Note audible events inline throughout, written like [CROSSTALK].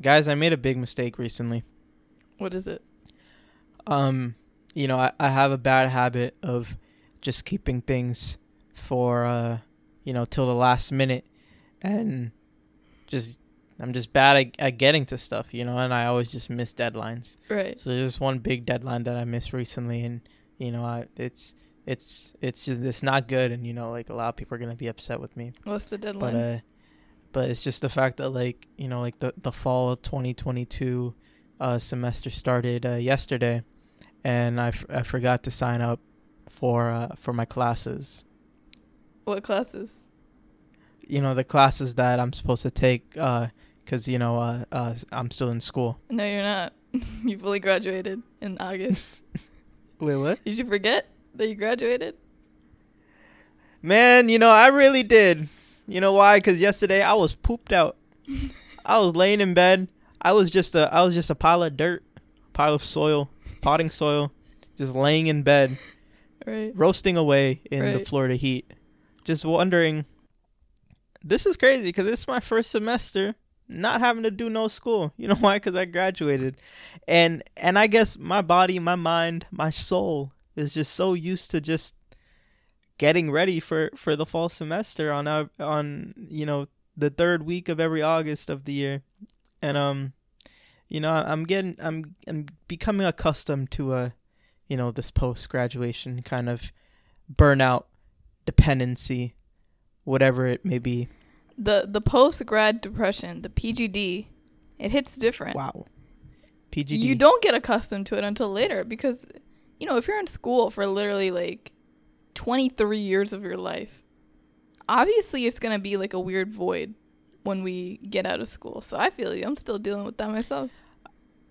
Guys, I made a big mistake recently. What is it? Um, you know, I, I have a bad habit of just keeping things for uh, you know, till the last minute and just I'm just bad at, at getting to stuff, you know, and I always just miss deadlines. Right. So there's one big deadline that I missed recently and you know, I it's it's it's just it's not good and you know, like a lot of people are going to be upset with me. What's the deadline? But uh but it's just the fact that like, you know, like the the fall of 2022 uh semester started uh, yesterday and I, f- I forgot to sign up for uh for my classes. what classes? You know, the classes that I'm supposed to take uh cuz you know, uh, uh I'm still in school. No, you're not. [LAUGHS] you fully graduated in August. [LAUGHS] Wait, what? Did you forget that you graduated? Man, you know, I really did. You know why? Cuz yesterday I was pooped out. [LAUGHS] I was laying in bed. I was just a I was just a pile of dirt, pile of soil, potting soil, just laying in bed, Right. roasting away in the Florida heat. Just wondering this is crazy cuz this is my first semester not having to do no school. [LAUGHS] You know why? Cuz I graduated. And and I guess my body, my mind, my soul is just so used to just getting ready for for the fall semester on our, on you know the third week of every August of the year, and um, you know I'm getting I'm I'm becoming accustomed to a, you know this post graduation kind of burnout, dependency, whatever it may be. The the post grad depression, the PGD, it hits different. Wow. PGD. You don't get accustomed to it until later because, you know, if you're in school for literally like 23 years of your life, obviously it's going to be like a weird void when we get out of school. So I feel you. I'm still dealing with that myself.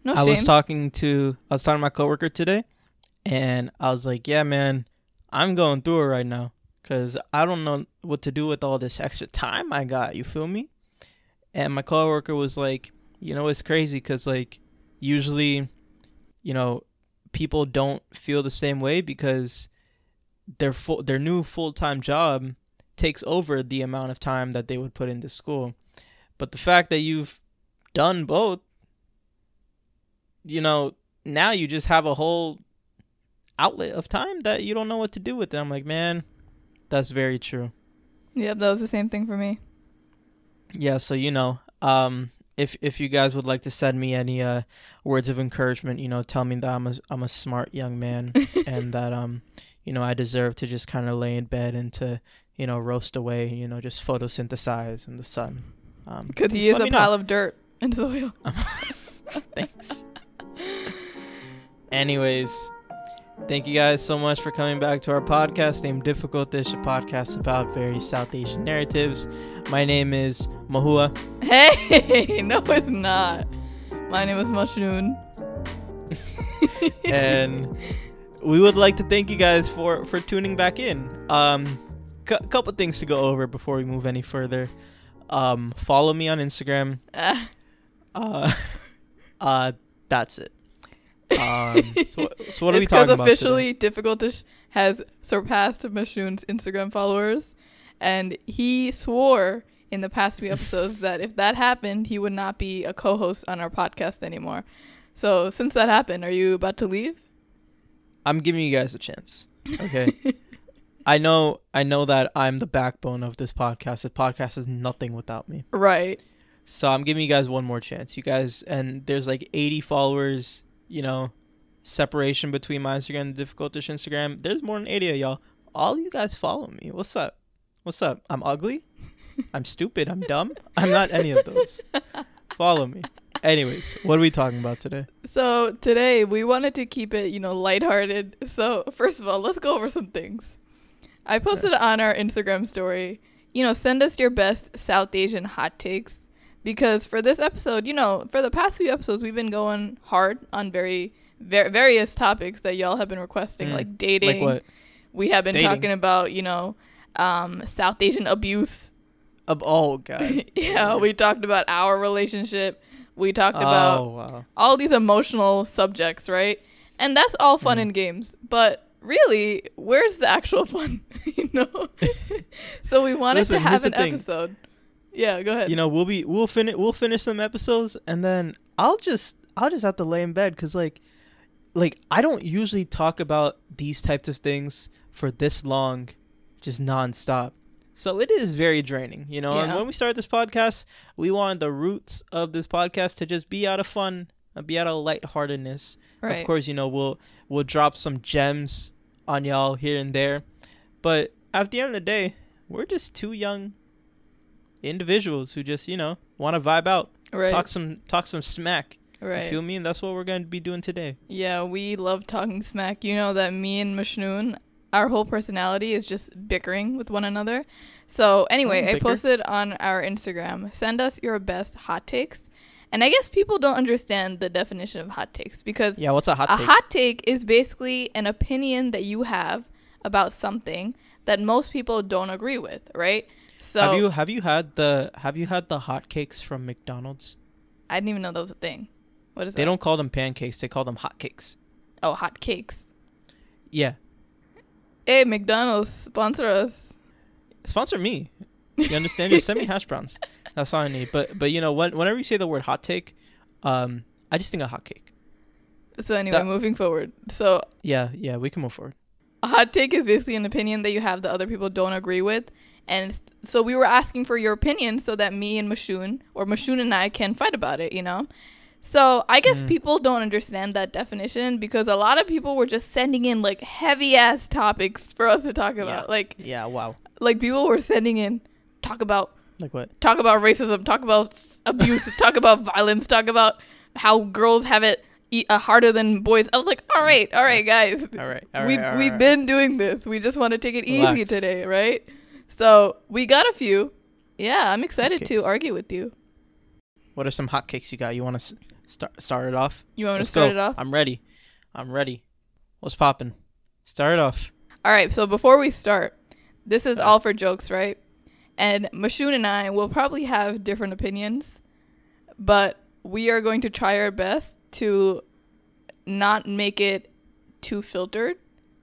No I shame. was talking to I was talking to my coworker today, and I was like, "Yeah, man, I'm going through it right now because I don't know what to do with all this extra time I got. You feel me?" And my coworker was like, "You know, it's crazy because like usually, you know, people don't feel the same way because their full their new full time job takes over the amount of time that they would put into school, but the fact that you've done both." you know, now you just have a whole outlet of time that you don't know what to do with. It. I'm like, man, that's very true. Yep, that was the same thing for me. Yeah, so you know, um, if if you guys would like to send me any uh words of encouragement, you know, tell me that I'm a I'm a smart young man [LAUGHS] and that um, you know, I deserve to just kind of lay in bed and to you know roast away, you know, just photosynthesize in the sun. Um, Because he is a me know. pile of dirt and soil. [LAUGHS] Thanks. Anyways, thank you guys so much for coming back to our podcast named Difficult Dish, a podcast about various South Asian narratives. My name is Mahua. Hey, [LAUGHS] no, it's not. My name is Mashnoon. [LAUGHS] and we would like to thank you guys for for tuning back in. Um, a couple things to go over before we move any further. Um, follow me on Instagram. Ah. Uh, [LAUGHS] uh, that's it. Um, so, so what are we talking about? officially Difficult Dish has surpassed Mashnoon's Instagram followers, and he swore in the past few episodes [LAUGHS] that if that happened, he would not be a co-host on our podcast anymore. So since that happened, are you about to leave? I'm giving you guys a chance. Okay. [LAUGHS] I know I know that I'm the backbone of this podcast. The podcast is nothing without me. Right. So I'm giving you guys one more chance. You guys and there's like 80 followers, you know, separation between my Instagram and Difficult Dish Instagram. There's more than 80 of y'all. All you guys follow me. What's up? What's up? I'm ugly? [LAUGHS] I'm stupid. I'm dumb. I'm not any of those. Follow me. Anyways, what are we talking about today? So today we wanted to keep it, you know, lighthearted. So first of all, let's go over some things. I posted on our Instagram story, you know, send us your best South Asian hot takes because for this episode, you know, for the past few episodes we've been going hard on very ver- various topics that y'all have been requesting Mm. like dating. Like what? We have been Dating. talking about, you know, um, South Asian abuse. Of oh god. [LAUGHS] yeah, we talked about our relationship. We talked about Oh wow. all these emotional subjects, right? And that's all fun Mhm. and games, but really, where's the actual [LAUGHS] fun? you know. [LAUGHS] so we wanted Listen, to have an episode. Yeah, go ahead. you know, we'll be we'll finish we'll finish some episodes and then I'll just I'll just have to lay in bed cuz like like I don't usually talk about these types of things for this long just nonstop. So it is very draining, you know. And when we started this podcast, we wanted the roots of this podcast to just be out of fun, uh, be out of lightheartedness. right. Of course, you know, we'll we'll drop some gems on y'all here and there. But at the end of the day, we're just two young individuals who just, you know, want to vibe out, right. talk some talk some smack. right. You feel me? And that's what we're going to be doing today. Yeah, we love talking smack. You know that me and Mashnoon, our whole personality is just bickering with one another. So anyway, Mm, I posted on our Instagram. Send us your best hot takes. And I guess people don't understand the definition of hot takes because Yeah, what's a hot a take? hot take is basically an opinion that you have about something that most people don't agree with, right? So have you have you had the have you had the hot cakes from McDonald's? I didn't even know that was a thing. What is They that? They don't call them pancakes, they call them hot cakes. Oh, hot cakes. Yeah. Hey, McDonald's, sponsor us. Sponsor me. You understand? Just send me [LAUGHS] hash browns. That's all I need. But but you know, when, whenever you say the word hot take, um, I just think of hot cake. So anyway, That- moving forward. So Yeah, yeah, we can move forward. a hot take is basically an opinion that you have that other people don't agree with. And so we were asking for your opinion so that me and Mashun or Mashun and I can fight about it, you know? So I guess Mhm. people don't understand that definition because a lot of people were just sending in like heavy ass topics for us to talk about. Yeah. Like Yeah, wow. like people were sending in talk about Like what? talk about racism, talk about abuse, talk [LAUGHS] about violence, talk about how girls have it e- uh, harder than boys. I was like, all right, all right, guys, All right, all right. we all we've right. been doing this. We just want to take it easy Relax. today, right? So we got a few. Yeah, I'm excited to Hotcakes. argue with you. What are some hot cakes you got? You want to s- start start it off? You want to Let's start go. it off? I'm ready. I'm ready. What's popping? Start it off. All right. So before we start, this is all for jokes, right? And Mashun and I will probably have different opinions, but we are going to try our best to not make it too filtered.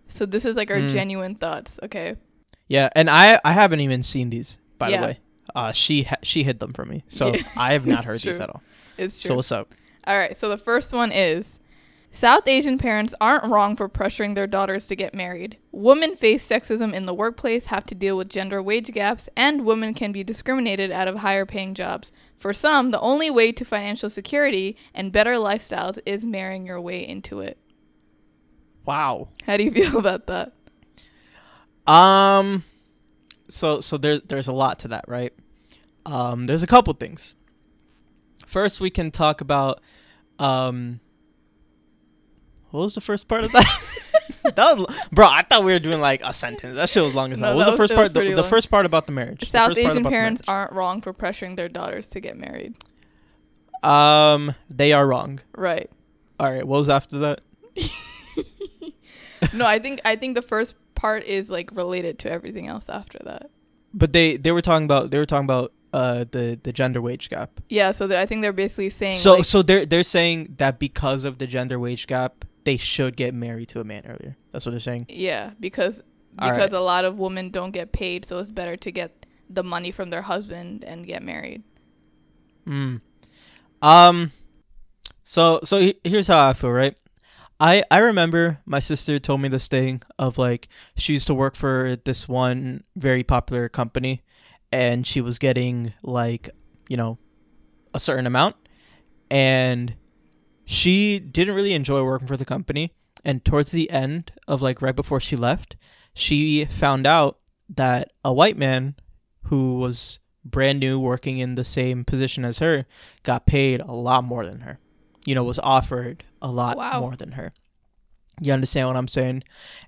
So this is like our Mm. genuine thoughts, okay? Yeah, and I I haven't even seen these by Yeah. the way. Uh, she ha- she hid them from me, so Yeah, [LAUGHS] I have not heard these at all. It's true. So what's up? All right, so the first one is South Asian parents aren't wrong for pressuring their daughters to get married. Women face sexism in the workplace, have to deal with gender wage gaps, and women can be discriminated out of higher paying jobs. For some, the only way to financial security and better lifestyles is marrying your way into it. Wow. How do you feel [LAUGHS] about that? Um, so so there's there's a lot to that, right? Um, there's a couple things. First, we can talk about um. What was the first part of that? [LAUGHS] that was, bro, I thought we were doing like a sentence. That shit was long as No, hell. What that was the first was part? The, the first part about the marriage. The South first Asian parents aren't wrong for pressuring their daughters to get married. Um, they are wrong. Right. All right. What was after that? [LAUGHS] no, I think I think the first part is like related to everything else after that. But they they were talking about they were talking about uh the the gender wage gap. Yeah, so I think they're basically saying So like, so they're they're saying that because of the gender wage gap, they should get married to a man earlier. That's what they're saying. yeah, because because right. a lot of women don't get paid, so it's better to get the money from their husband and get married. Mm. Um. So so here's how I feel, right? I I remember my sister told me this thing of like she used to work for this one very popular company, and she was getting like you know a certain amount, and she didn't really enjoy working for the company. And towards the end of like right before she left, she found out that a white man who was brand new working in the same position as her got paid a lot more than her. You know, was offered a lot Wow. more than her. You understand what I'm saying?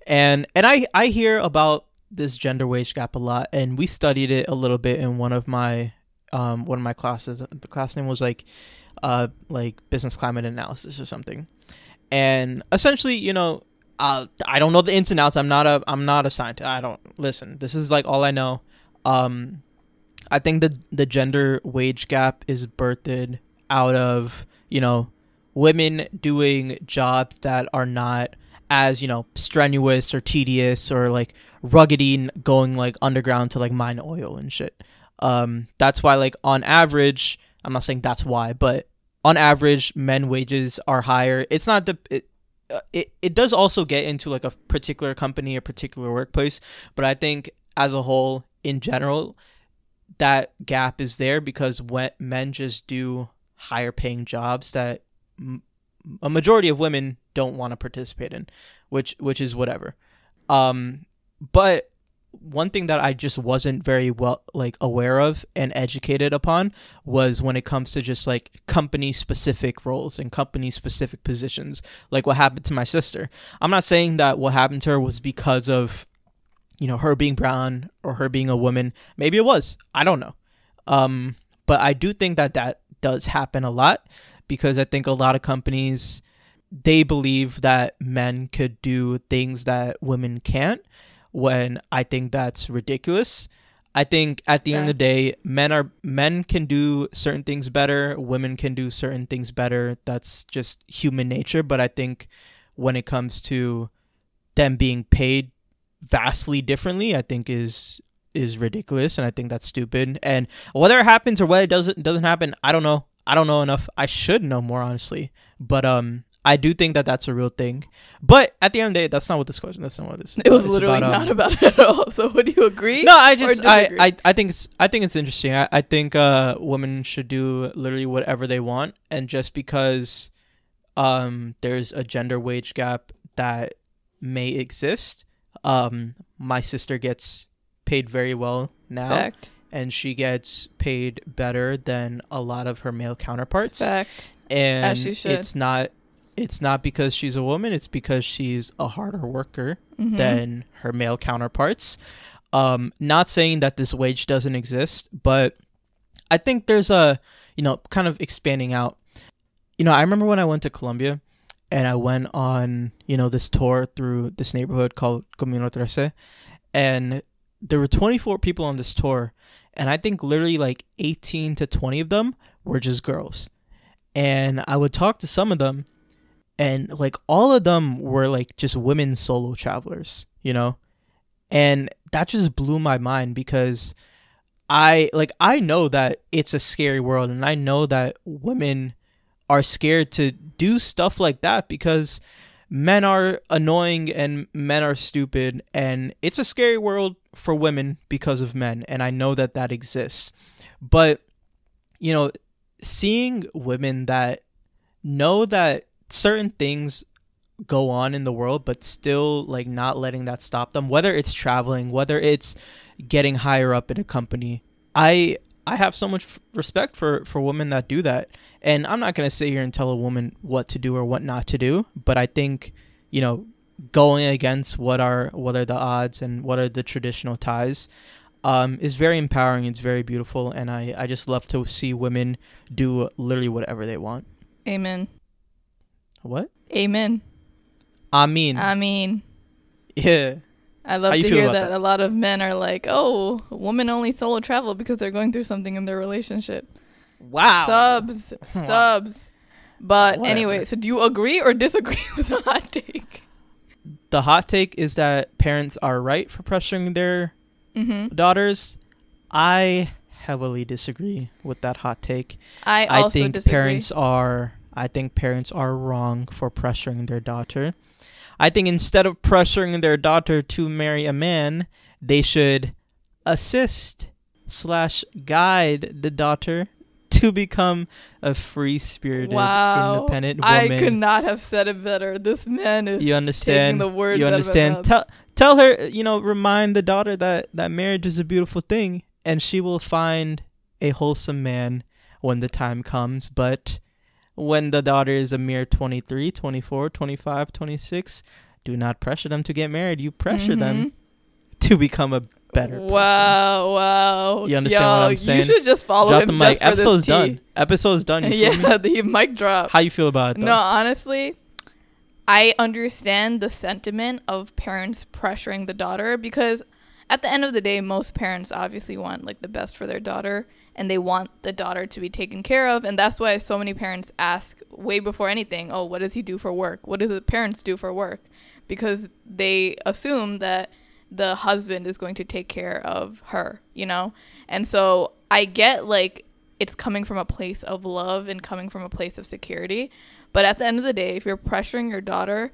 And and I I hear about this gender wage gap a lot and we studied it a little bit in one of my um one of my classes. The class name was like uh like business climate analysis or something. And essentially, you know, uh, I don't know the ins and outs. I'm not a I'm not a scientist. I don't listen. This is like all I know. Um, I think the the gender wage gap is birthed out of you know women doing jobs that are not as you know strenuous or tedious or like ruggedy going like underground to like mine oil and shit. Um, that's why, like on average, I'm not saying that's why, but on average, men wages are higher. It's not the it, uh, it it does also get into like a particular company, a particular workplace, but I think as a whole, in general, that gap is there because when men just do higher paying jobs that a majority of women don't want to participate in, which which is whatever. Um, but one thing that I just wasn't very well like aware of and educated upon was when it comes to just like company specific roles and company specific positions like what happened to my sister. I'm not saying that what happened to her was because of you know her being brown or her being a woman. Maybe it was. I don't know. Um but I do think that that does happen a lot because I think a lot of companies they believe that men could do things that women can't when I think that's ridiculous. I think at the end of the day, men are men can do certain things better, women can do certain things better. That's just human nature, but I think when it comes to them being paid vastly differently, I think is is ridiculous and I think that's stupid. And whether it happens or whether it doesn't doesn't happen, I don't know. I don't know enough. I should know more honestly. But um I do think that that's a real thing. But at the end of the day, that's not what this question. That's not what this. It was it's literally about, um, not about it at all. So would you agree? No, I just I, I I think it's I think it's interesting. I, I think uh women should do literally whatever they want, and just because um there's a gender wage gap that may exist, um my sister gets paid very well now. Fact. And she gets paid better than a lot of her male counterparts. Fact. And it's not it's not because she's a woman, it's because she's a harder worker mm-hmm. than her male counterparts. Um, not saying that this wage doesn't exist, but I think there's a, you know, kind of expanding out. You know, I remember when I went to Colombia and I went on, you know, this tour through this neighborhood called Comuna Trece, and there were 24 people on this tour, and I think literally like 18 to 20 of them were just girls. And I would talk to some of them, and like all of them were like just women solo travelers, you know? And that just blew my mind because I like I know that it's a scary world and I know that women are scared to do stuff like that because men are annoying and men are stupid and it's a scary world for women because of men and I know that that exists. But you know, seeing women that know that certain things go on in the world but still like not letting that stop them whether it's traveling whether it's getting higher up in a company i i have so much f- respect for for women that do that and i'm not going to sit here and tell a woman what to do or what not to do but i think you know going against what are what are the odds and what are the traditional ties um, is very empowering it's very beautiful and i i just love to see women do literally whatever they want amen what? Amen. I mean. I mean. Yeah. I love to hear that, that, a lot of men are like, "Oh, women only solo travel because they're going through something in their relationship." Wow. Subs, [LAUGHS] subs. But Whatever. anyway, so do you agree or disagree [LAUGHS] with the hot take? The hot take is that parents are right for pressuring their mm-hmm. daughters. I heavily disagree with that hot take. I I think disagree. parents are I think parents are wrong for pressuring their daughter. I think instead of pressuring their daughter to marry a man, they should assist slash guide the daughter to become a free spirited, wow. independent woman. I could not have said it better. This man is you understand the words. You understand. Tell tell her, you know, remind the daughter that that marriage is a beautiful thing, and she will find a wholesome man when the time comes. But when the daughter is a mere 23, 24, 25, 26, do not pressure them to get married. You pressure mm-hmm. them to become a better person. Wow, wow. You understand Yo, what I'm saying? You should just follow Drop him the mic. Episode's done. Episode's done. [LAUGHS] yeah, [LAUGHS] the mic drop. How you feel about it? Though? No, honestly, I understand the sentiment of parents pressuring the daughter because at the end of the day, most parents obviously want like the best for their daughter and they want the daughter to be taken care of. And that's why so many parents ask way before anything, oh, what does he do for work? What do the parents do for work? Because they assume that the husband is going to take care of her, you know? And so I get like it's coming from a place of love and coming from a place of security. But at the end of the day, if you're pressuring your daughter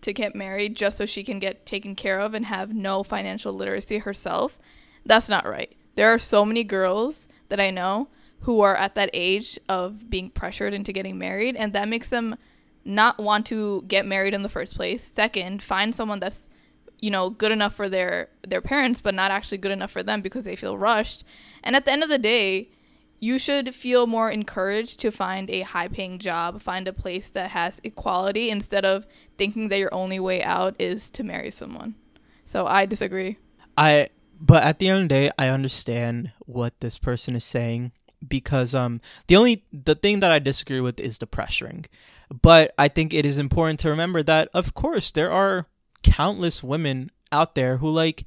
to get married just so she can get taken care of and have no financial literacy herself, that's not right. There are so many girls that I know who are at that age of being pressured into getting married, and that makes them not want to get married in the first place. Second, find someone that's you know good enough for their their parents but not actually good enough for them because they feel rushed. And at the end of the day, you should feel more encouraged to find a high paying job, find a place that has equality instead of thinking that your only way out is to marry someone. So I disagree. I but at the end of the day, I understand what this person is saying because um the only the thing that I disagree with is the pressuring. But I think it is important to remember that of course there are countless women out there who like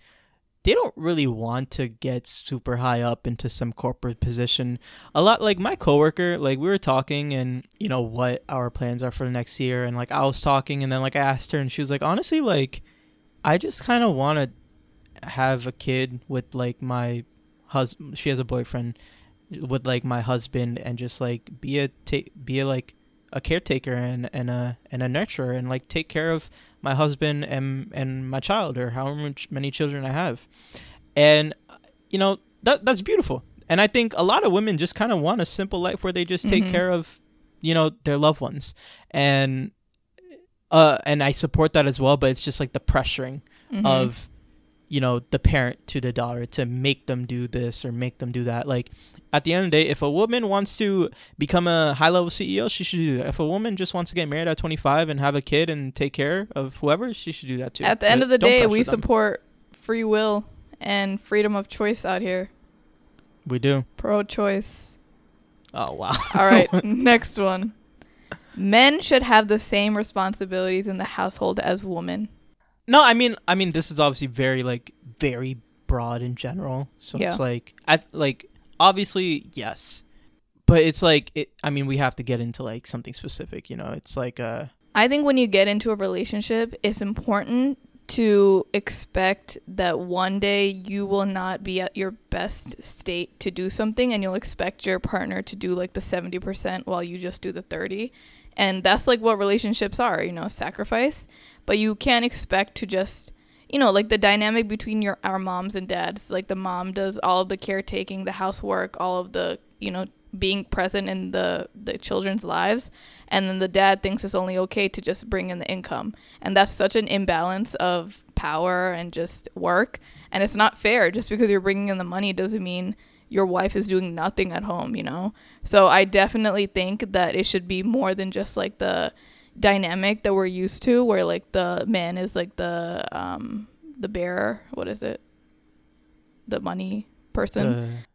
they don't really want to get super high up into some corporate position. A lot like my coworker, like we were talking and you know what our plans are for the next year and like I was talking and then like I asked her and she was like honestly like I just kind of want to have a kid with like my husband she has a boyfriend with like my husband and just like be a ta- be a like a caretaker and and a and a nurturer and like take care of my husband and and my child or however much many children I have, and you know that that's beautiful. And I think a lot of women just kind of want a simple life where they just take Mhm. care of you know their loved ones and uh and I support that as well. But it's just like the pressuring Mhm. of you know the parent to the daughter to make them do this or make them do that like at the end of the day if a woman wants to become a high level ceo she should do that if a woman just wants to get married at 25 and have a kid and take care of whoever she should do that too At the end But of the day, we them. support free will and freedom of choice out here. we do Pro choice. oh wow [LAUGHS] All right, [LAUGHS] next one. Men should have the same responsibilities in the household as women. No i mean i mean this is obviously very like very broad in general so Yeah. it's like i like obviously yes but it's like it i mean we have to get into like something specific you know it's like uh I think when you get into a relationship, it's important to expect that one day you will not be at your best state to do something and you'll expect your partner to do like the 70% while you just do the 30. And that's like what relationships are, you know, sacrifice. But you can't expect to just you know, like the dynamic between your our moms and dads. Like the mom does all of the caretaking, the housework, all of the, you know, being present in the the children's lives. And then the dad thinks it's only okay to just bring in the income. And that's such an imbalance of power and just work. And it's not fair. Just because you're bringing in the money doesn't mean your wife is doing nothing at home you know? So i definitely think that it should be more than just like the dynamic that we're used to where like the man is like the um the bearer. What is it? The money person.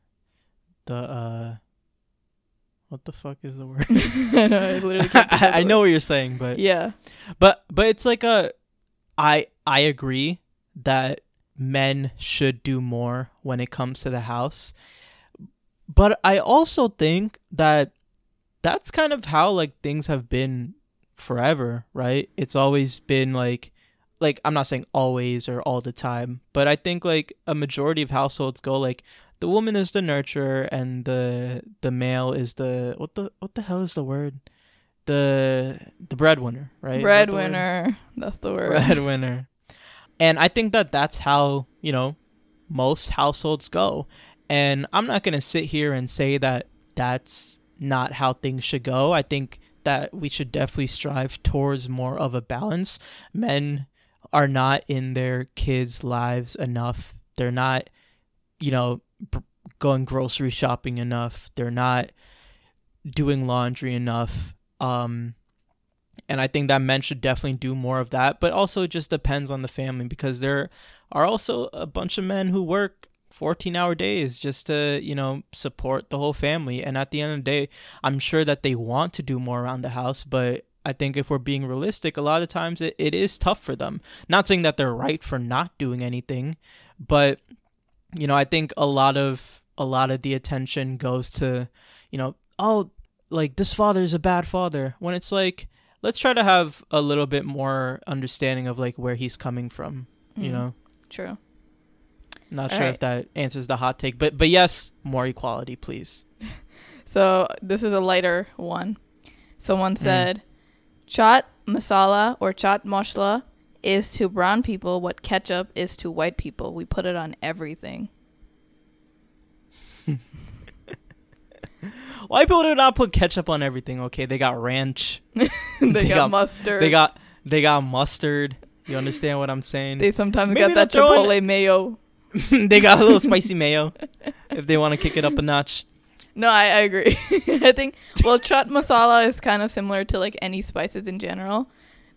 The the uh what the fuck is the word? [LAUGHS] Know, I literally can't think [LAUGHS] of I, I know what you're saying but yeah. but but it's like a i i agree that men should do more when it comes to the house. But i also think that that's kind of how like things have been forever right it's always been like like i'm not saying always or all the time but i think like a majority of households go like the woman is the nurturer and the the male is the what the what the hell is the word the the breadwinner right Is that breadwinner that's the word breadwinner. And I think that that's how, you know, most households go. And I'm not going to sit here and say that that's not how things should go. I think that we should definitely strive towards more of a balance. Men are not in their kids' lives enough. They're not, you know, going grocery shopping enough. They're not doing laundry enough. Um, and I think that men should definitely do more of that. But also, it just depends on the family because there are also a bunch of men who work 14 hour days just to, you know, support the whole family. And at the end of the day, I'm sure that they want to do more around the house, but I think if we're being realistic, a lot of times it, it is tough for them. Not saying that they're right for not doing anything, but you know, I think a lot of a lot of the attention goes to, you know, oh, like this father is a bad father. When it's like, let's try to have a little bit more understanding of like where he's coming from, you Mm. know. True. Not All sure right. if that answers the hot take, but but yes, more equality, please. [LAUGHS] So this is a lighter one. Someone Mm. said, "Chaat masala or chaat masala is to brown people what ketchup is to white people. We put it on everything." [LAUGHS] white people do not put ketchup on everything? Okay, they got ranch, [LAUGHS] they, They got, got- mustard. they got they got mustard. You understand what I'm saying? They sometimes Maybe got that chipotle mayo. [LAUGHS] they got a little spicy mayo if they want to kick it up a notch. No, I, I agree. [LAUGHS] I think well, chaat masala is kind of similar to like any spices in general,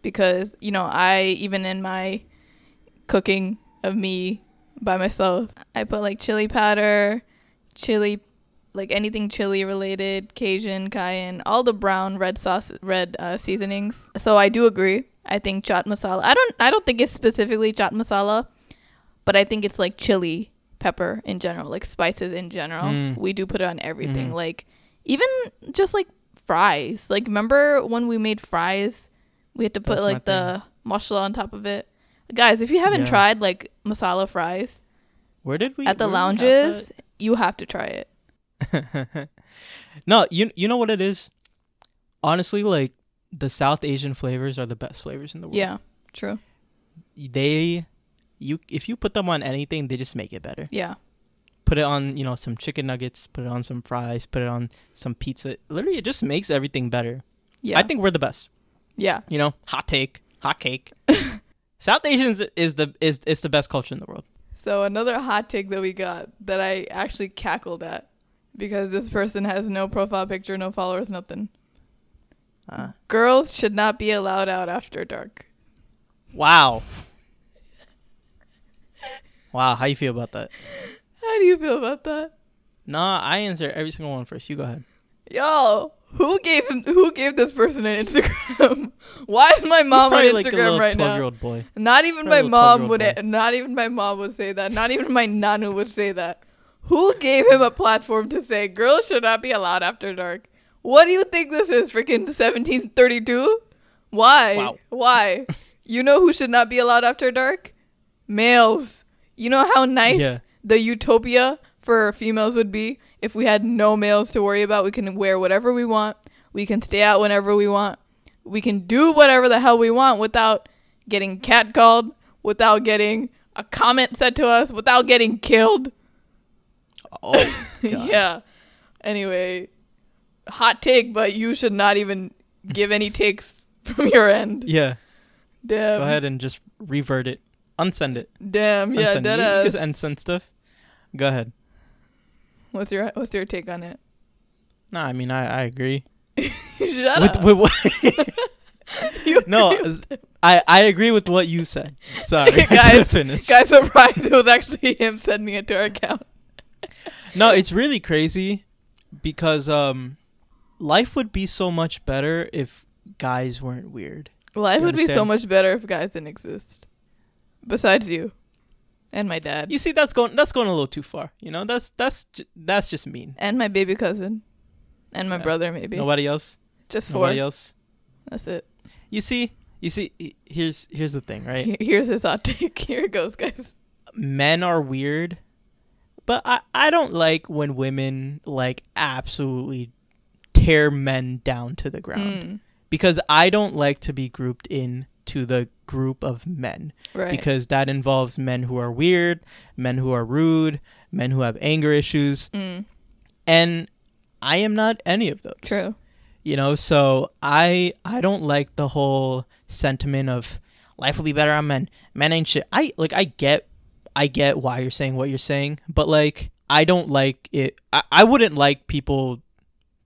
because you know I even in my cooking of me by myself, I put like chili powder, chili, like anything chili related, Cajun, cayenne, all the brown red sauce, red uh, seasonings. So I do agree. I think chaat masala. I don't. I don't think it's specifically chaat masala, but I think it's like chili pepper in general, like spices in general. Mm. We do put it on everything. Mhm. Like even just like fries. Like remember when we made fries, we had to put That's like the masala on top of it. Guys, if you haven't Yeah. tried like masala fries Where did we at the we have lounges, you have to try it. [LAUGHS] no, you you know what it is. Honestly, like the South Asian flavors are the best flavors in the world. Yeah, true. they you if you put them on anything, they just make it better. Yeah, Put it on you know some chicken nuggets, put it on some fries, put it on some pizza. Literally, it just makes everything better. yeah, I think we're the best. yeah. You know, hot take, hot cake. [LAUGHS] South Asians is the is is the best culture in the world. So another hot take that we got that I actually cackled at because this person has no profile picture, no followers, nothing. Uh, Girls should not be allowed out after dark. wow. Wow, how do you feel about that? How do you feel about that? Nah, I answer every single one first. You go ahead. Yo, who gave him? Who gave this person an Instagram? [LAUGHS] Why is my mom on Probably like a Instagram right now? twelve-year-old boy. Not even Probably my mom 12-year-old would. boy. [LAUGHS] Not even my mom would say that. Not even my nanu would say that. Who gave him a platform to say girls should not be allowed after dark? What do you think this is? Freaking 1732? Why? Wow. Why? [LAUGHS] you know who should not be allowed after dark? Males. You know how nice Yeah. the utopia for females would be if we had no males to worry about. We can wear whatever we want. We can stay out whenever we want. We can do whatever the hell we want without getting catcalled, without getting a comment said to us, without getting killed. Oh, [LAUGHS] God. yeah. Anyway, hot take, but you should not even give any takes [LAUGHS] from your end. yeah. Damn. Go ahead and just revert it, unsend it. Damn. Yeah. unsend. Dead you, ass. you can unsend stuff. Go ahead. What's your What's your take on it? Nah, I mean I, I agree. [LAUGHS] Shut with, up. with what [LAUGHS] [LAUGHS] You no, I I agree with what you said. Sorry, Guys, should have finished. Guys, surprised it was actually him sending it to our account. No, it's really crazy because um, life would be so much better if guys weren't weird. Life would be so much better if guys didn't exist. Besides you and my dad You see, that's going that's going a little too far. You know, that's that's that's just mean. and my baby cousin and my Yeah. brother maybe. Nobody else. Just four. Nobody else. That's it. You see, you see. Here's here's the thing, right? Here's his hot take. [LAUGHS] Here it goes, guys. men are weird, but I, I don't like when women like absolutely tear men down to the ground Mm, because I don't like to be grouped in to the group of men right. because that involves men who are weird, men who are rude, men who have anger issues, mm, and I am not any of those. true. You know, so I I don't like the whole sentiment of life will be better on men. Men ain't shit. I like I get I get why you're saying what you're saying, but like I don't like it I, I wouldn't like people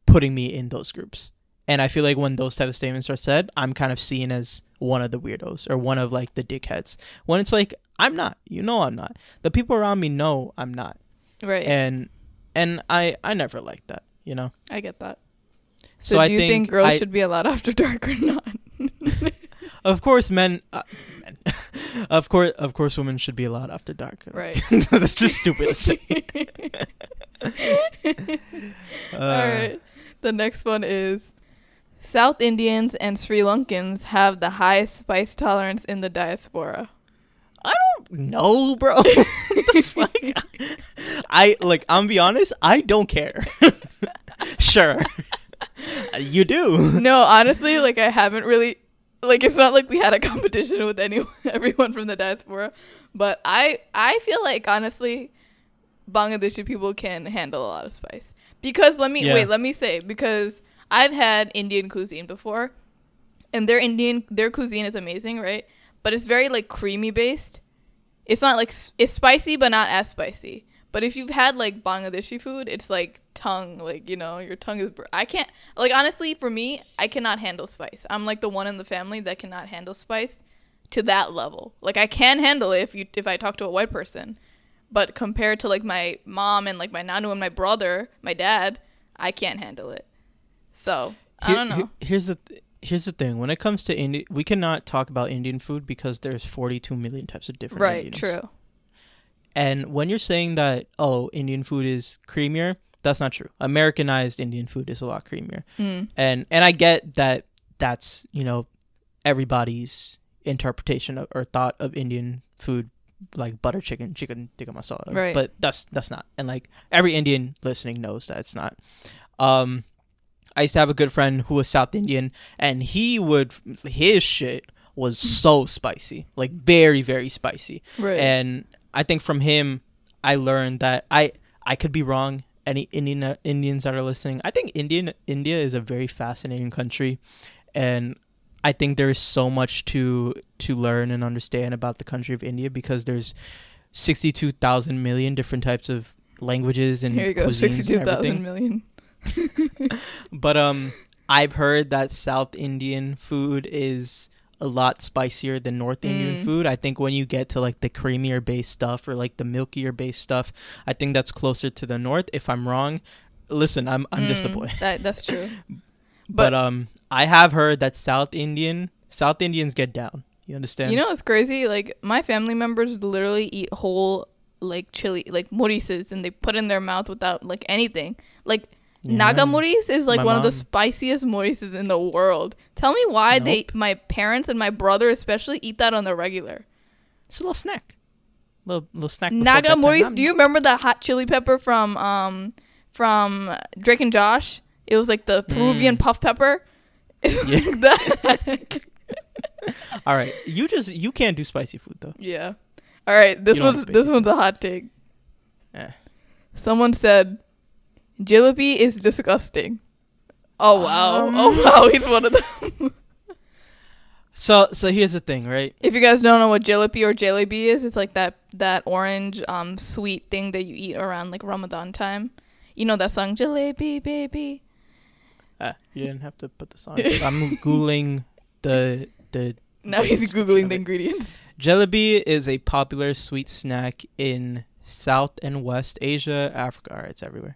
putting me in those groups. And I feel like when those type of statements are said, I'm kind of seen as one of the weirdos or one of like the dickheads. When it's like I'm not. You know I'm not. The people around me know I'm not. Right. And and I I never liked that, you know. I get that. So, So, I do you think, think girls I- should be allowed after dark or not? [LAUGHS] Of course, men. Uh, men. [LAUGHS] of course, of course, women should be allowed after dark. Right. [LAUGHS] That's just stupid to say. Uh, All right. The next one is South Indians and Sri Lankans have the highest spice tolerance in the diaspora. I don't know, bro. [LAUGHS] what the fuck? I like. I'm be honest. I don't care. [LAUGHS] sure, [LAUGHS] you do. no, honestly, like I haven't really like it's not like we had a competition with anyone everyone from the diaspora, but I I feel like honestly Bangladeshi people can handle a lot of spice. Because let me Yeah. wait, let me say because I've had Indian cuisine before and their Indian their cuisine is amazing, right? But it's very like creamy based. It's not like it's spicy but not as spicy. But if you've had like Bangladeshi food, it's like tongue, like you know, your tongue is. Bur- I can't like honestly for me, I cannot handle spice. I'm like the one in the family that cannot handle spice to that level. Like I can handle it if you if I talk to a white person, but compared to like my mom and like my nanu and my brother, my dad, I can't handle it. So I don't know. here's the th- here's the thing. When it comes to Indian, we cannot talk about Indian food because there's 42 million types of different. Indian food. Right, Indians. true. And when you're saying that, oh, Indian food is creamier, that's not true. Americanized Indian food is a lot creamier. Mm. And and I get that that's you know everybody's interpretation of, or thought of Indian food like butter chicken, chicken tikka masala. Right. But that's that's not. And like every Indian listening knows that it's not. Um I used to have a good friend who was South Indian and he would his shit was so spicy. Like very, very spicy. Right. And I think from him I learned that I I could be wrong. Any Indian Indians that are listening, I think Indian India is a very fascinating country, and I think there's so much to to learn and understand about the country of India because there's 62,000 million different types of languages and Here you go, sixty-two everything. thousand million. [LAUGHS] But um, I've heard that South Indian food is a lot spicier than North Indian Mm. food. I think when you get to like the creamier based stuff or like the milkier based stuff, I think that's closer to the North. If I'm wrong, listen, I'm I'm just a Mm, boy. That, that's true. [LAUGHS] But, But- um, I have heard that South Indian South Indians get down. You understand? You know what's crazy? Like my family members literally eat whole like chili like morises and they put in their mouth without like anything. Like Yeah. Naga moris is like My one of the spiciest morises in the world. Tell me why they my parents and my brother especially eat that on the regular. It's a little snack. Little little snack. Naga moris, do you remember the hot chili pepper from um from Drake and Josh? It was like the Peruvian Mm. puff pepper. [LAUGHS] Yeah. like that. [LAUGHS] All right, you just you can't do spicy food though. Yeah. All right. This one's this one's a hot take. Eh. Someone said, "Jalebi is disgusting." Oh wow! Um. oh wow! [LAUGHS] He's one of them. So so here's the thing, right? if you guys don't know what jalebi or jalebi is, it's like that that orange um sweet thing that you eat around like Ramadan time. You know that song "Jalebi Baby." Uh, you didn't have to put this [LAUGHS] on. I'm googling the the Now he's googling the ingredients. Jalebi is a popular sweet snack in South and West Asia, Africa. All right, it's everywhere.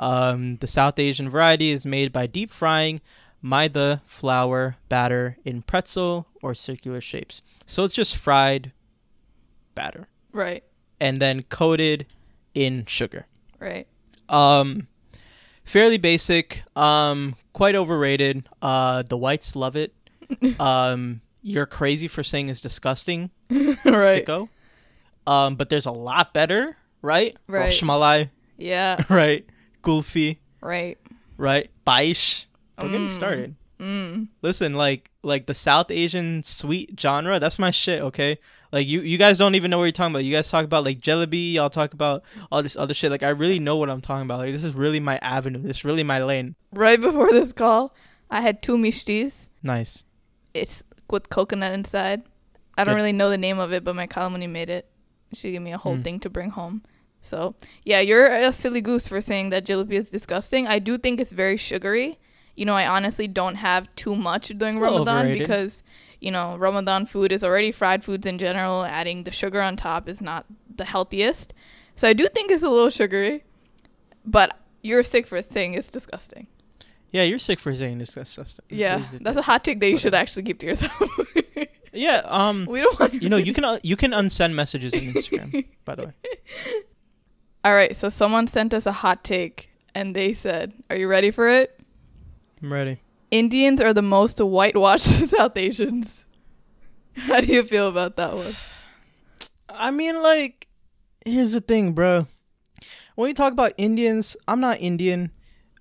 Um, the South Asian variety is made by deep frying maida flour batter in pretzel or circular shapes. So it's just fried batter Right. and then coated in sugar. Right. Um, fairly basic. Um, quite overrated. Uh, the whites love it. [LAUGHS] um, you're crazy for saying it's disgusting, [LAUGHS] right. sicko. Um, but there's a lot better, right? Right. Yeah. [LAUGHS] right? Kulfi, Right. right? Baish. We're getting Mm. started. Mm. Listen, like like the South Asian sweet genre, that's my shit, okay? Like you you guys don't even know what you're talking about. You guys talk about like jalebi, y'all talk about all this other shit. Like I really know what I'm talking about. Like this is really my avenue. This is really my lane. Right before this call, I had two mishtis. Nice. It's with coconut inside. I don't Good. really know the name of it, but my Kalamuni made it. She gave me a whole Mm. thing to bring home. So yeah, you're a silly goose for saying that jalebi is disgusting. I do think it's very sugary. You know, I honestly don't have too much during It's Ramadan overrated. because you know Ramadan food is already fried foods in general. Adding the sugar on top is not the healthiest. So I do think it's a little sugary, but you're sick for saying it's disgusting. Yeah, you're sick for saying. That's, that's, Yeah, that's a hot take that you should actually keep to yourself. [LAUGHS] yeah. Um, we don't want you know, you [LAUGHS] can uh, you can unsend messages on Instagram. by the way, [LAUGHS] All right, so someone sent us a hot take and they said, "Are you ready for it? I'm ready. Indians are the most whitewashed [LAUGHS] South Asians." How do you feel about that one? I mean, like, here's the thing, bro. When we talk about Indians, I'm not Indian,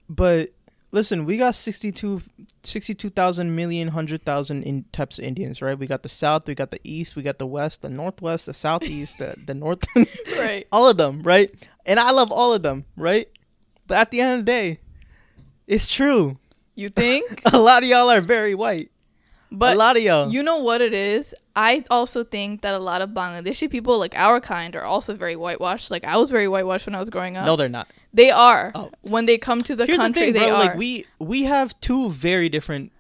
but listen, we got 62 62,000 million, 100,000 in types of Indians, right? We got the South, we got the East, we got the West, the Northwest, the Southeast, the, the North, [LAUGHS] right. all of them, right? And I love all of them, right? But at the end of the day, it's true. You think? [LAUGHS] A lot of y'all are very white. But a lot of y'all. You know what it is? I also think that a lot of Bangladeshi people, like our kind, are also very whitewashed. Like I was very whitewashed when I was growing up. no, they're not. They are. Oh. When they come to the Here's country, the thing, they bro. are. Like we we have two very different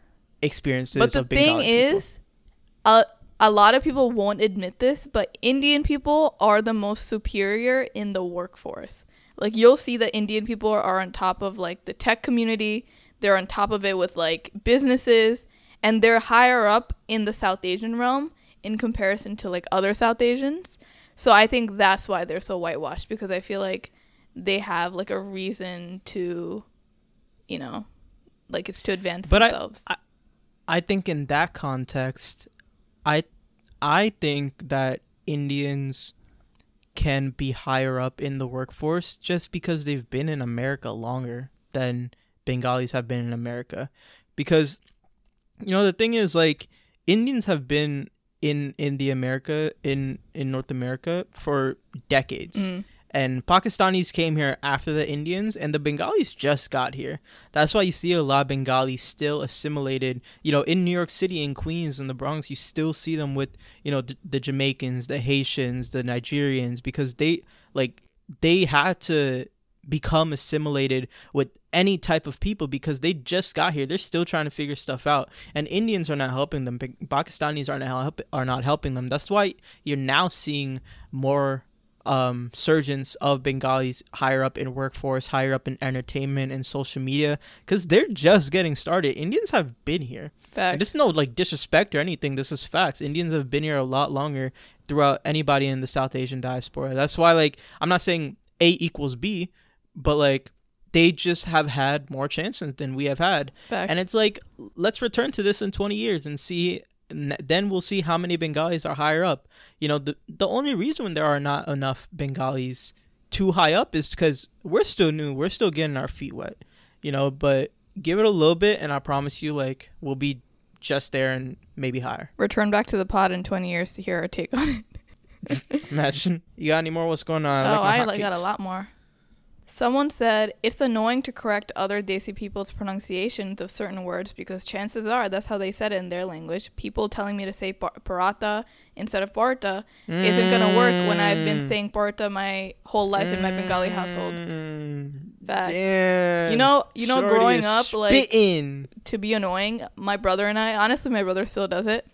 experiences. but the of thing is, a a lot of people won't admit this, but Indian people are the most superior in the workforce. Like you'll see that Indian people are, are on top of like the tech community. They're on top of it with like businesses, and they're higher up in the South Asian realm in comparison to like other South Asians. So I think that's why they're so whitewashed because I feel like they have like a reason to, you know, like it's to advance But I- I, I think in that context, I I think that Indians can be higher up in the workforce just because they've been in America longer than Bengalis have been in America. Because you know the thing is like Indians have been in in the America in in North America for decades. Mm. And Pakistanis came here after the Indians, and the Bengalis just got here. That's why you see a lot of Bengalis still assimilated. You know, in New York City, in Queens, in the Bronx, you still see them with, you know, the, the Jamaicans, the Haitians, the Nigerians, because they, like, they had to become assimilated with any type of people because they just got here. They're still trying to figure stuff out, and Indians are not helping them. Pakistanis are not help- are not helping them. That's why you're now seeing more um, surgeons of Bengalis higher up in workforce, higher up in entertainment and social media, because they're just getting started. Indians have been here. This is no like disrespect or anything. This is facts. Indians have been here a lot longer throughout anybody in the South Asian diaspora. That's why like I'm not saying A equals B, but like they just have had more chances than we have had. Fact. And it's like let's return to this in 20 years and see then we'll see how many Bengalis are higher up. You know, the the only reason there are not enough Bengalis too high up is because we're still new. We're still getting our feet wet. You know, but give it a little bit, and I promise you, like we'll be just there and maybe higher. Return back to the pod in 20 years to hear our take on it. [LAUGHS] Imagine. You got any more? What's going on? oh, my I like got a lot more. Someone said it's annoying to correct other Desi people's pronunciations of certain words because chances are that's how they said it in their language. People telling me to say par- parata instead of parta isn't gonna work when I've been Mm. saying parta my whole life in my Bengali household. Mm. Facts. Damn. You know, you know, Shorty growing up, like to be annoying, my brother and I, honestly, my brother still does it.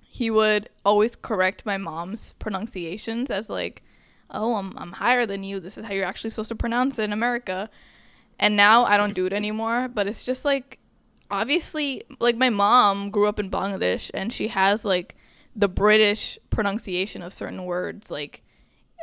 He would always correct my mom's pronunciations as like, "Oh, I'm I'm higher than you. This is how you're actually supposed to pronounce it in America." And now I don't do it anymore, but it's just like obviously like my mom grew up in Bangladesh and she has like the British pronunciation of certain words like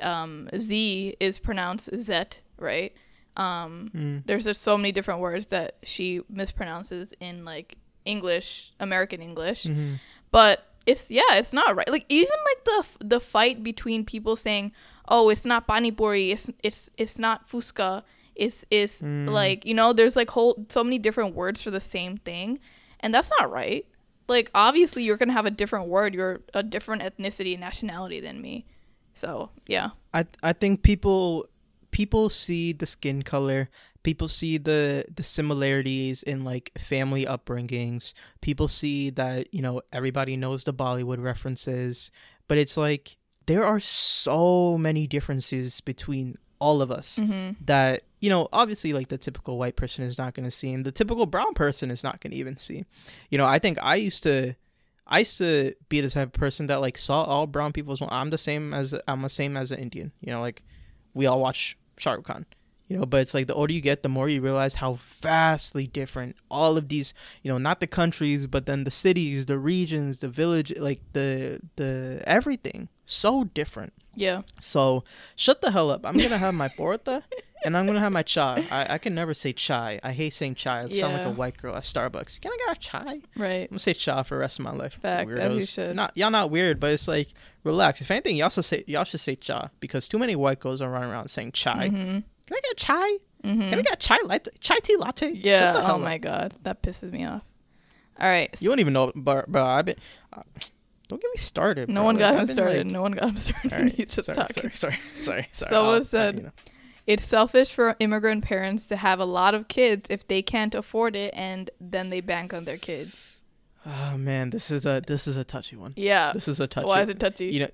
um Z is pronounced Zet, right? Um Mm. there's just so many different words that she mispronounces in like English, American English. Mhm. But it's yeah, it's not right. Like even like the the fight between people saying, "Oh, it's not panipuri, it's it's it's not fuska." It's is Mm. like, you know, there's like whole so many different words for the same thing, and that's not right. Like obviously you're going to have a different word, you're a different ethnicity and nationality than me. So, yeah. I I think people people see the skin color, people see the the similarities in like family upbringings. People see that, you know, everybody knows the Bollywood references, but it's like there are so many differences between all of us Mhm. that you know obviously like the typical white person is not going to see and the typical brown person is not going to even see. You know i think i used to i used to be the type of person that like saw all brown people as well i'm the same as i'm the same as an indian. You know like we all watch Shah Rukh Khan you know but it's like the older you get the more you realize how vastly different all of these you know not the countries but then the cities the regions the village like the the everything so different Yeah. so shut the hell up. I'm gonna have my porta, and I'm gonna have my chai. I, I can never say chai. I hate saying chai. It sounds like a white girl at Starbucks. Can I get a chai? Right i'm gonna say cha for the rest of my life. Fact, as you should. Not y'all not weird, but it's like relax. If anything, y'all should say y'all should say cha because too many white girls are running around saying chai. Mhm. Can I get chai? Mhm. Can I get chai latte? Chai tea latte? Yeah. Oh my up. god, that pisses me off. All right. You don't even know, but bro, I've been. Uh, don't get me started. no bro. one Like, got I've him started. like- no one got him started. Right, [LAUGHS] He's just sorry, talking. Sorry, sorry, sorry, sorry. Someone I'll- I- said- you know. It's selfish for immigrant parents to have a lot of kids if they can't afford it and then they bank on their kids. Oh man, this is a this is a touchy one. Yeah. This is a touchy. Why is it touchy? You know,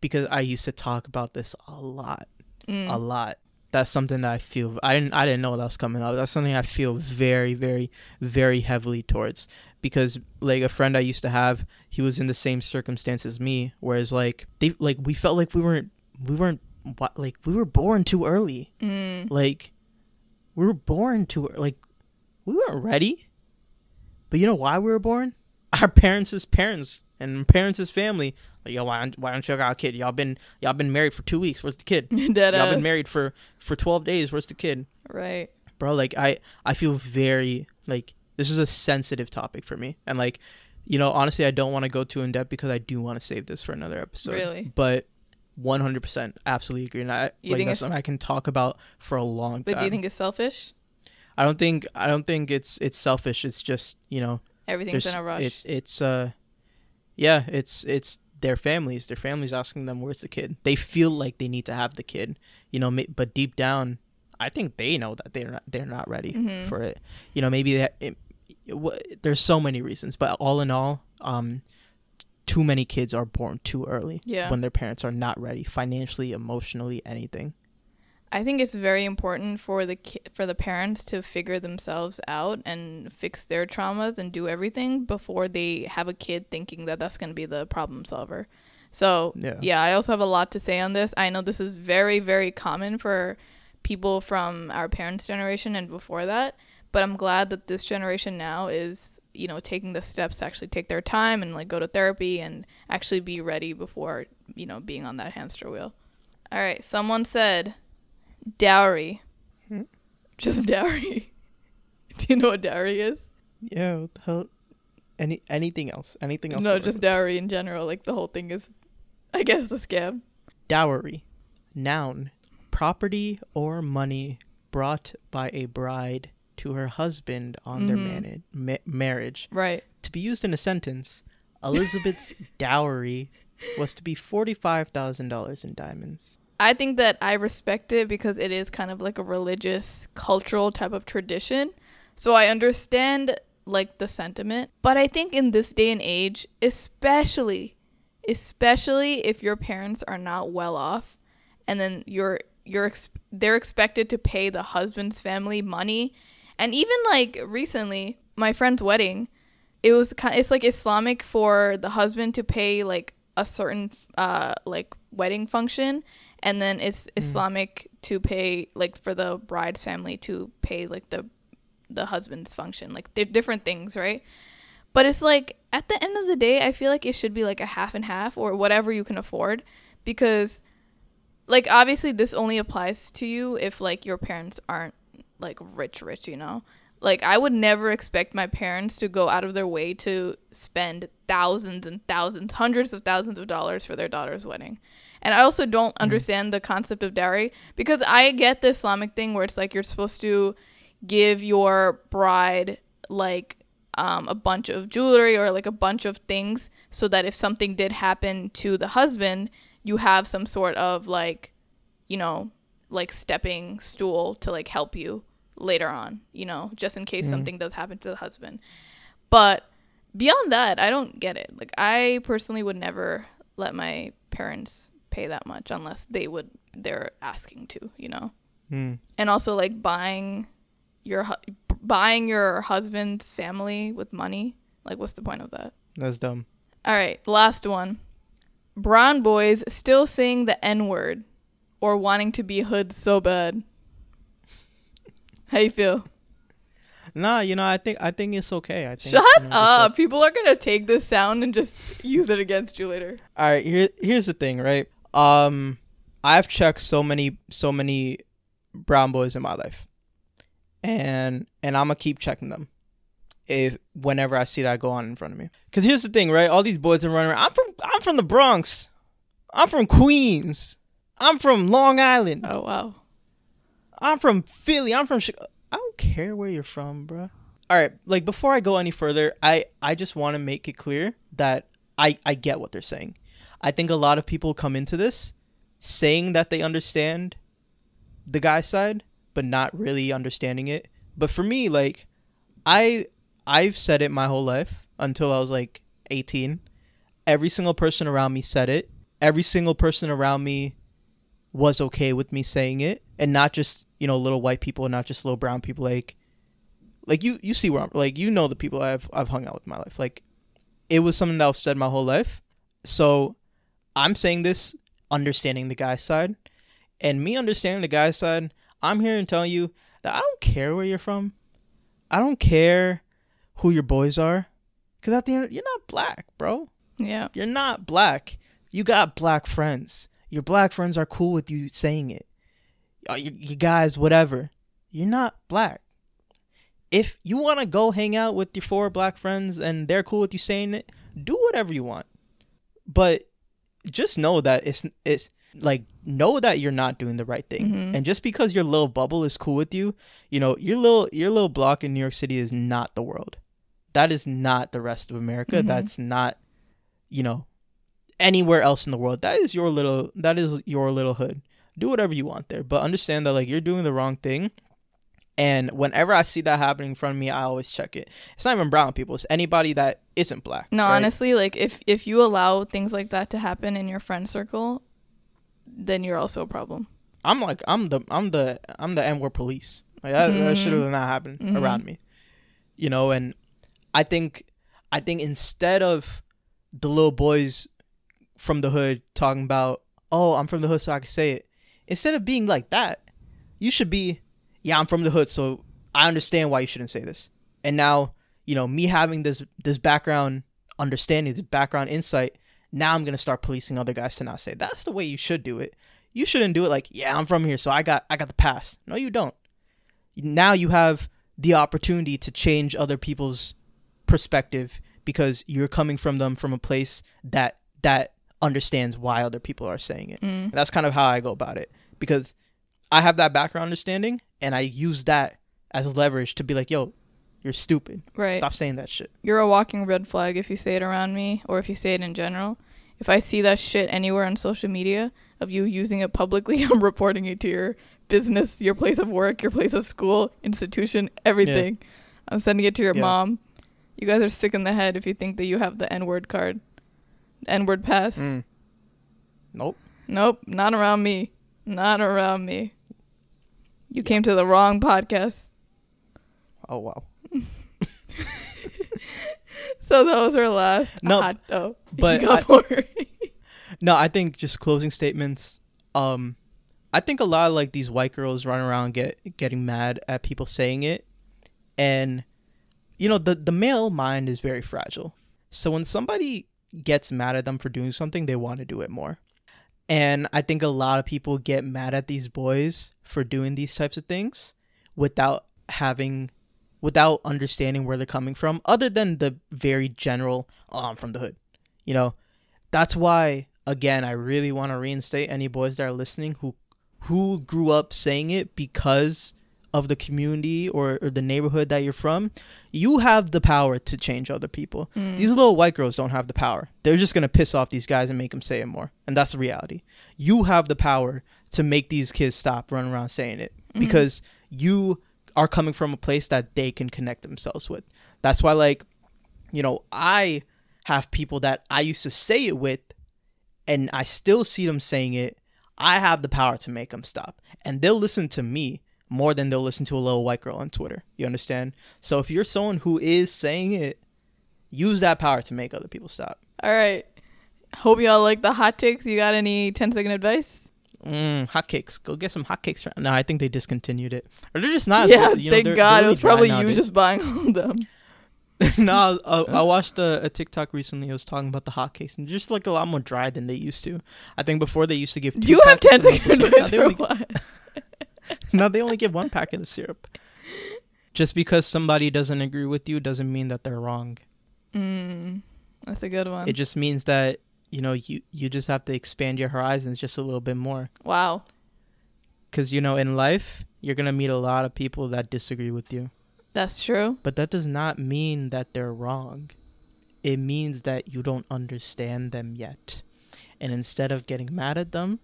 because I used to talk about this a lot, Mm. a lot. That's something that I feel. I didn't. I didn't know that was coming up. That's something I feel very, very, very heavily towards. Because like a friend I used to have, he was in the same circumstance as me. Whereas like they like we felt like we weren't we weren't what like we were born too early. Mm. Like we were born too like we weren't ready. But you know why we were born? [LAUGHS] Our parents' parents and parents' his family. Like, yo, why don't, why don't you got a kid? Y'all been y'all been married for two weeks. Where's the kid? [LAUGHS] Dead y'all ass. been married for for 12 days. Where's the kid? Right. Bro, like I I feel very like this is a sensitive topic for me. And like you know, honestly, I don't want to go too in depth because I do want to save this for another episode. Really? But 100% absolutely agree. And I You like think that's it's- something I can talk about for a long But time. But do you think it's selfish? I don't think I don't think it's it's selfish. It's just you know Everything's in a rush. It, it's uh, yeah, it's it's their families. Their families asking them where's the kid. They feel like they need to have the kid, you know. But deep down, I think they know that they're not they're not ready Mhm. for it. You know, maybe that it, it, there's so many reasons, but all in all, um, too many kids are born too early Yeah. when their parents are not ready financially, emotionally, anything. I think it's very important for the ki- for the parents to figure themselves out and fix their traumas and do everything before they have a kid thinking that that's going to be the problem solver. So, Yeah. yeah, I also have a lot to say on this. I know this is very very common for people from our parents' generation and before that, but I'm glad that this generation now is, you know, taking the steps to actually take their time and like go to therapy and actually be ready before, you know, being on that hamster wheel. All right, someone said dowry. Hmm? Just dowry. [LAUGHS] Do you know what dowry is? Yeah, what the hell? Any anything else? Anything else? No, just dowry in general. Like the whole thing is, I guess, a scam. dowry. Noun: property or money brought by a bride to her husband on their Mhm. mani- ma- marriage. Right. To be used in a sentence, Elizabeth's [LAUGHS] dowry was to be forty-five thousand dollars in diamonds. I think that I respect it because it is kind of like a religious, cultural type of tradition. So I understand like the sentiment. But I think in this day and age, especially, especially if your parents are not well off, and then you're you're ex- they're expected to pay the husband's family money, and even like recently, my friend's wedding, it was kind. It's like Islamic for the husband to pay like a certain uh like wedding function and then it's mm. Islamic to pay like for the bride's family to pay like the the husband's function. Like they're different things, right? But it's like at the end of the day, I feel like it should be like a half and half or whatever you can afford because like obviously this only applies to you if like your parents aren't like rich rich, you know? Like I would never expect my parents to go out of their way to spend thousands and thousands, hundreds of thousands of dollars for their daughter's wedding. And I also don't understand the concept of dowry because I get the Islamic thing where it's like you're supposed to give your bride like um, a bunch of jewelry or like a bunch of things so that if something did happen to the husband, you have some sort of like, you know, like stepping stool to like help you later on, you know, just in case Mhm. something does happen to the husband. But beyond that, I don't get it. Like I personally would never let my parents pay that much unless they would they're asking to, you know. Hmm. And also like buying your hu- buying your husband's family with money. Like what's the point of that? That's dumb. All right, last one. Brown boys still saying the N word or wanting to be hood so bad. How you feel? Nah, you know, I think I think it's okay. I think, Shut you know, up. let- People are going to take this sound and just use it against you later. All right, here here's the thing, right? Um, I've checked so many so many brown boys in my life, and and I'm gonna keep checking them if whenever I see that go on in front of me. Cause here's the thing, right? All these boys are running around. I'm from I'm from the Bronx. I'm from Queens. I'm from Long Island. Oh wow. I'm from Philly. I'm from Chicago. I don't care where you're from, bro. All right, like before I go any further, I I just want to make it clear that I I get what they're saying. I think a lot of people come into this saying that they understand the guy's side, but not really understanding it. But for me, like I I've said it my whole life until I was like 18. Every single person around me said it. Every single person around me was okay with me saying it and not just, you know, little white people, and not just little brown people like like you you see where I'm like you know the people I've I've hung out with my life. Like it was something that was said my whole life. So I'm saying this understanding the guy's side. And me understanding the guy's side, I'm here and telling you that I don't care where you're from. I don't care who your boys are. Cause at the end you're not black, bro. Yeah. You're not black. You got black friends. Your black friends are cool with you saying it. Uh, You, you guys, whatever. You're not black. If you want to go hang out with your four black friends and they're cool with you saying it, do whatever you want. But just know that it's it's like know that you're not doing the right thing. Mhm. And just because your little bubble is cool with you, you know, your little your little block in New York City is not the world. That is not the rest of America. Mhm. That's not you know anywhere else in the world. That is your little that is your little hood. Do whatever you want there, but understand that like you're doing the wrong thing. And whenever I see that happening in front of me, I always check it. It's not even brown people; it's anybody that isn't black. No, right? honestly, like if if you allow things like that to happen in your friend circle, then you're also a problem. I'm like I'm the I'm the I'm the N word police. Like that, that should have not happened Mhm. around me. You know, and I think I think instead of the little boys from the hood talking about, oh, I'm from the hood so I can say it. Instead of being like that, you should be, yeah, I'm from the hood, so I understand why you shouldn't say this. And now, you know, me having this this background understanding, this background insight, now I'm gonna start policing other guys to not say. That's the way you should do it. You shouldn't do it like, yeah, I'm from here, so I got I got the pass. No, you don't. Now you have the opportunity to change other people's perspective because you're coming from them from a place that that understands why other people are saying it. Mm. That's kind of how I go about it because I have that background understanding and I use that as leverage to be like, yo, you're stupid. Right. Stop saying that shit. You're a walking red flag if you say it around me or if you say it in general. If I see that shit anywhere on social media of you using it publicly, [LAUGHS] I'm reporting it to your business, your place of work, your place of school, institution, everything. I'm sending it to your Yeah. mom. You guys are sick in the head if you think that you have the N word card, N word pass. Mm. Nope. Nope, not around me. Not around me. You came to the wrong podcast. Oh wow. [LAUGHS] So that was her last. No, hot, oh, but I-. [LAUGHS] No, I think just closing statements. Um, I think a lot of like these white girls run around get getting mad at people saying it, and you know the the male mind is very fragile. So when somebody gets mad at them for doing something, they want to do it more. And I think a lot of people get mad at these boys for doing these types of things without having without understanding where they're coming from other than the very general oh, I'm from the hood. You know, that's why again I really want to reinstate any boys that are listening who who grew up saying it because of the community or, or the neighborhood that you're from, you have the power to change other people. Mm. These little white girls don't have the power. They're just going to piss off these guys and make them say it more. And that's the reality. You have the power to make these kids stop running around saying it Mm-hmm. because you are coming from a place that they can connect themselves with. That's why, like, you know, I have people that I used to say it with and I still see them saying it. I have the power to make them stop. And they'll listen to me more than they'll listen to a little white girl on Twitter. You understand? So if you're someone who is saying it, use that power to make other people stop. All right. Hope y'all like the hot takes. You got any 10 second advice? Mm, hotcakes. Go get some hot cakes. No, I think they discontinued it. Or they're just not. as yeah. You know, thank they're- God. they're it was probably you nowadays. just buying all of them. [LAUGHS] [LAUGHS] no, I, I watched a, a TikTok recently. I was talking about the hotcakes, and just like a lot more dry than they used to. I think before they used to give. Do you have 10 packets of maple second syrup. [LAUGHS] Now they only- what? now they only get one packet of syrup. Just because somebody doesn't agree with you doesn't mean that they're wrong. Mm, that's a good one. It just means that you know you you just have to expand your horizons just a little bit more. wow. Because you know in life you're gonna meet a lot of people that disagree with you, That's true. but that does not mean that they're wrong. It means that you don't understand them yet, and instead of getting mad at them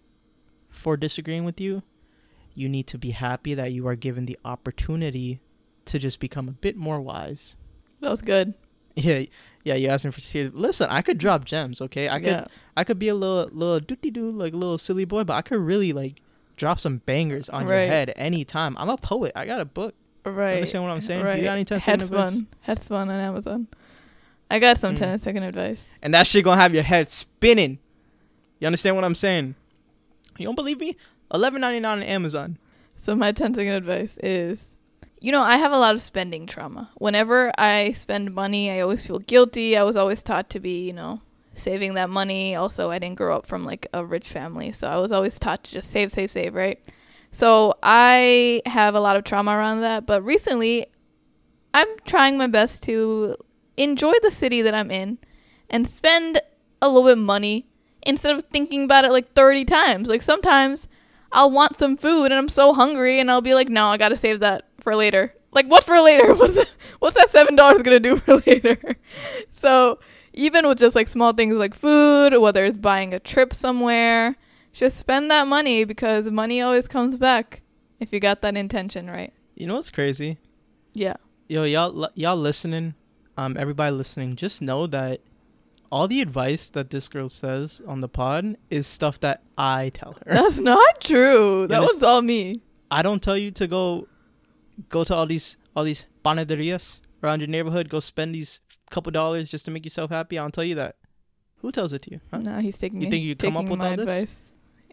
for disagreeing with you, you need to be happy that you are given the opportunity to just become a bit more wise. That was good. Yeah, yeah. You asked me for see. Listen, I could drop gems. Okay, I could. yeah. I could be a little, little doody doo, like a little silly boy, but I could really like drop some bangers on your head anytime. I'm a poet. I got a book. Right. Understand what I'm saying? You Right. got any 10 second advice? Headspun. Headspun on Amazon. I got some Mm. 10 second advice. And that shit gonna have your head spinning. You understand what I'm saying? You don't believe me? Eleven ninety nine on Amazon. So my 10 second advice is you know, I have a lot of spending trauma. Whenever I spend money, I always feel guilty. I was always taught to be, you know, saving that money. Also, I didn't grow up from like a rich family, so I was always taught to just save, save, save, right? So I have a lot of trauma around that, but recently I'm trying my best to enjoy the city that I'm in and spend a little bit of money instead of thinking about it like 30 times. Like sometimes I'll want some food and I'm so hungry and I'll be like, no, I gotta save that for later. Like what for later? [LAUGHS] What's that, what's that seven dollars gonna do [LAUGHS] for later? so even with just like small things like food, whether it's buying a trip somewhere, just spend that money because money always comes back if you got that intention right. You know what's crazy? Yeah. Yo, y'all, y'all listening? Um, everybody listening, just know that all the advice that this girl says on the pod is stuff that I tell her. That's not true. [LAUGHS] That was all me. I don't tell you to go go to all these all these panaderias around your neighborhood, go spend these couple dollars just to make yourself happy. I don't tell you that. Who tells it to you? Huh? No, he's taking. You think you come up with all this? advice.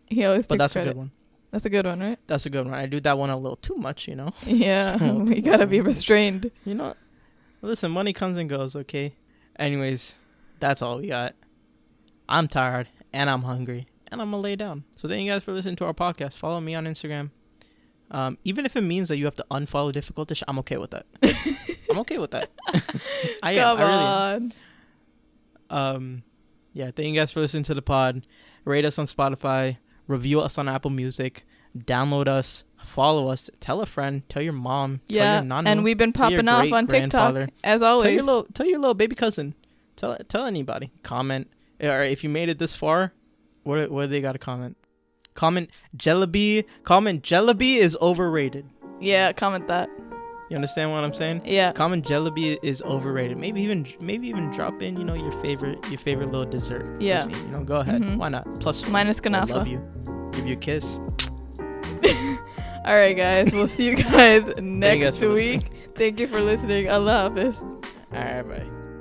He always But that's credit. a good one. That's a good one, right? That's a good one. I do that one a little too much, you know. [LAUGHS] Yeah, [LAUGHS] we gotta be restrained. You know. Listen, money comes and goes, okay? Anyways, that's all we got. I'm tired and I'm hungry and I'm gonna lay down. So thank you guys for listening to our podcast. Follow me on Instagram. Um, even if it means that you have to unfollow difficult dish, I'm okay with that. [LAUGHS] I'm okay with that. [LAUGHS] I am. Come I really am. Um, yeah, thank you guys for listening to the pod. Rate us on Spotify, review us on Apple Music, download us, follow us, tell a friend, tell your mom, tell Yeah, your nanu, and we've been popping off on TikTok as tell always. your little, tell your little baby cousin, tell tell anybody. Comment, or if you made it this far, what what do they got to comment? Comment Jalebi. Comment Jalebi is overrated. yeah, comment that. You understand what I'm saying? Yeah, Common Jalebi is overrated. Maybe even maybe even drop in, you know, your favorite your favorite little dessert. Yeah. You know, go ahead. Mhm. Why not? Plus minus I love you. Give you a kiss. [LAUGHS] All right, guys. We'll see you guys Thank you guys next week. Thank you for listening. Allah Hafiz. All right, bye.